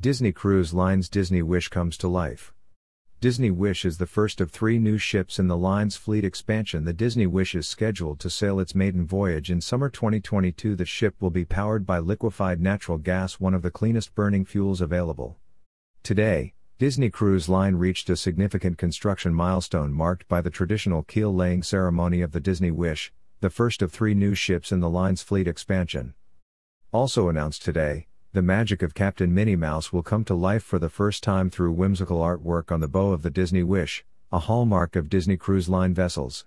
Disney Cruise Line's Disney Wish comes to life. Disney Wish is the first of three new ships in the line's fleet expansion. The Disney Wish is scheduled to sail its maiden voyage in summer 2022. The ship will be powered by liquefied natural gas, one of the cleanest burning fuels available. Today, Disney Cruise Line reached a significant construction milestone marked by the traditional keel laying ceremony of the Disney Wish, the first of three new ships in the line's fleet expansion. Also announced today, the magic of Captain Minnie Mouse will come to life for the first time through whimsical artwork on the bow of the Disney Wish, a hallmark of Disney Cruise Line vessels.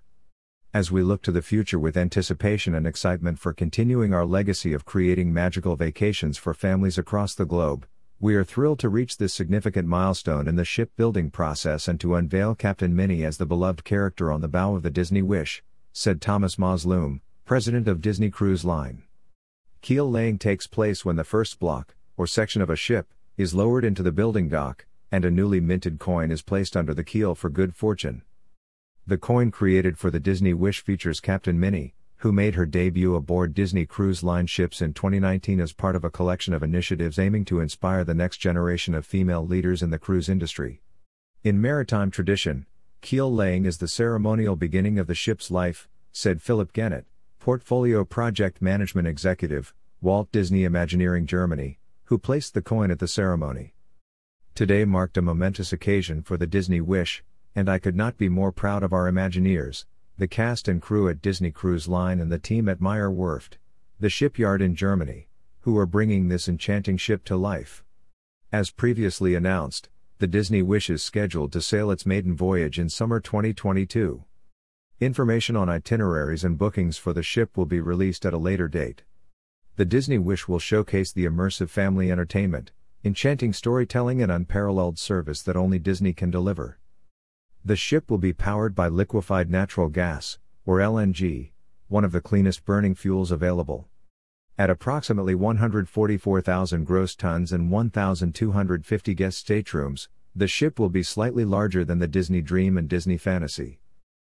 As we look to the future with anticipation and excitement for continuing our legacy of creating magical vacations for families across the globe, we are thrilled to reach this significant milestone in the shipbuilding process and to unveil Captain Minnie as the beloved character on the bow of the Disney Wish, said Thomas Mazloum, president of Disney Cruise Line. Keel laying takes place when the first block, or section of a ship, is lowered into the building dock, and a newly minted coin is placed under the keel for good fortune. The coin created for the Disney Wish features Captain Minnie, who made her debut aboard Disney Cruise Line ships in 2019 as part of a collection of initiatives aiming to inspire the next generation of female leaders in the cruise industry. In maritime tradition, keel laying is the ceremonial beginning of the ship's life, said Philip Gennett, Portfolio Project Management Executive, Walt Disney Imagineering Germany, who placed the coin at the ceremony. Today marked a momentous occasion for the Disney Wish, and I could not be more proud of our Imagineers, the cast and crew at Disney Cruise Line and the team at Meyer Werft, the shipyard in Germany, who are bringing this enchanting ship to life. As previously announced, the Disney Wish is scheduled to sail its maiden voyage in summer 2022. Information on itineraries and bookings for the ship will be released at a later date. The Disney Wish will showcase the immersive family entertainment, enchanting storytelling, and unparalleled service that only Disney can deliver. The ship will be powered by liquefied natural gas, or LNG, one of the cleanest burning fuels available. At approximately 144,000 gross tons and 1,250 guest staterooms, the ship will be slightly larger than the Disney Dream and Disney Fantasy.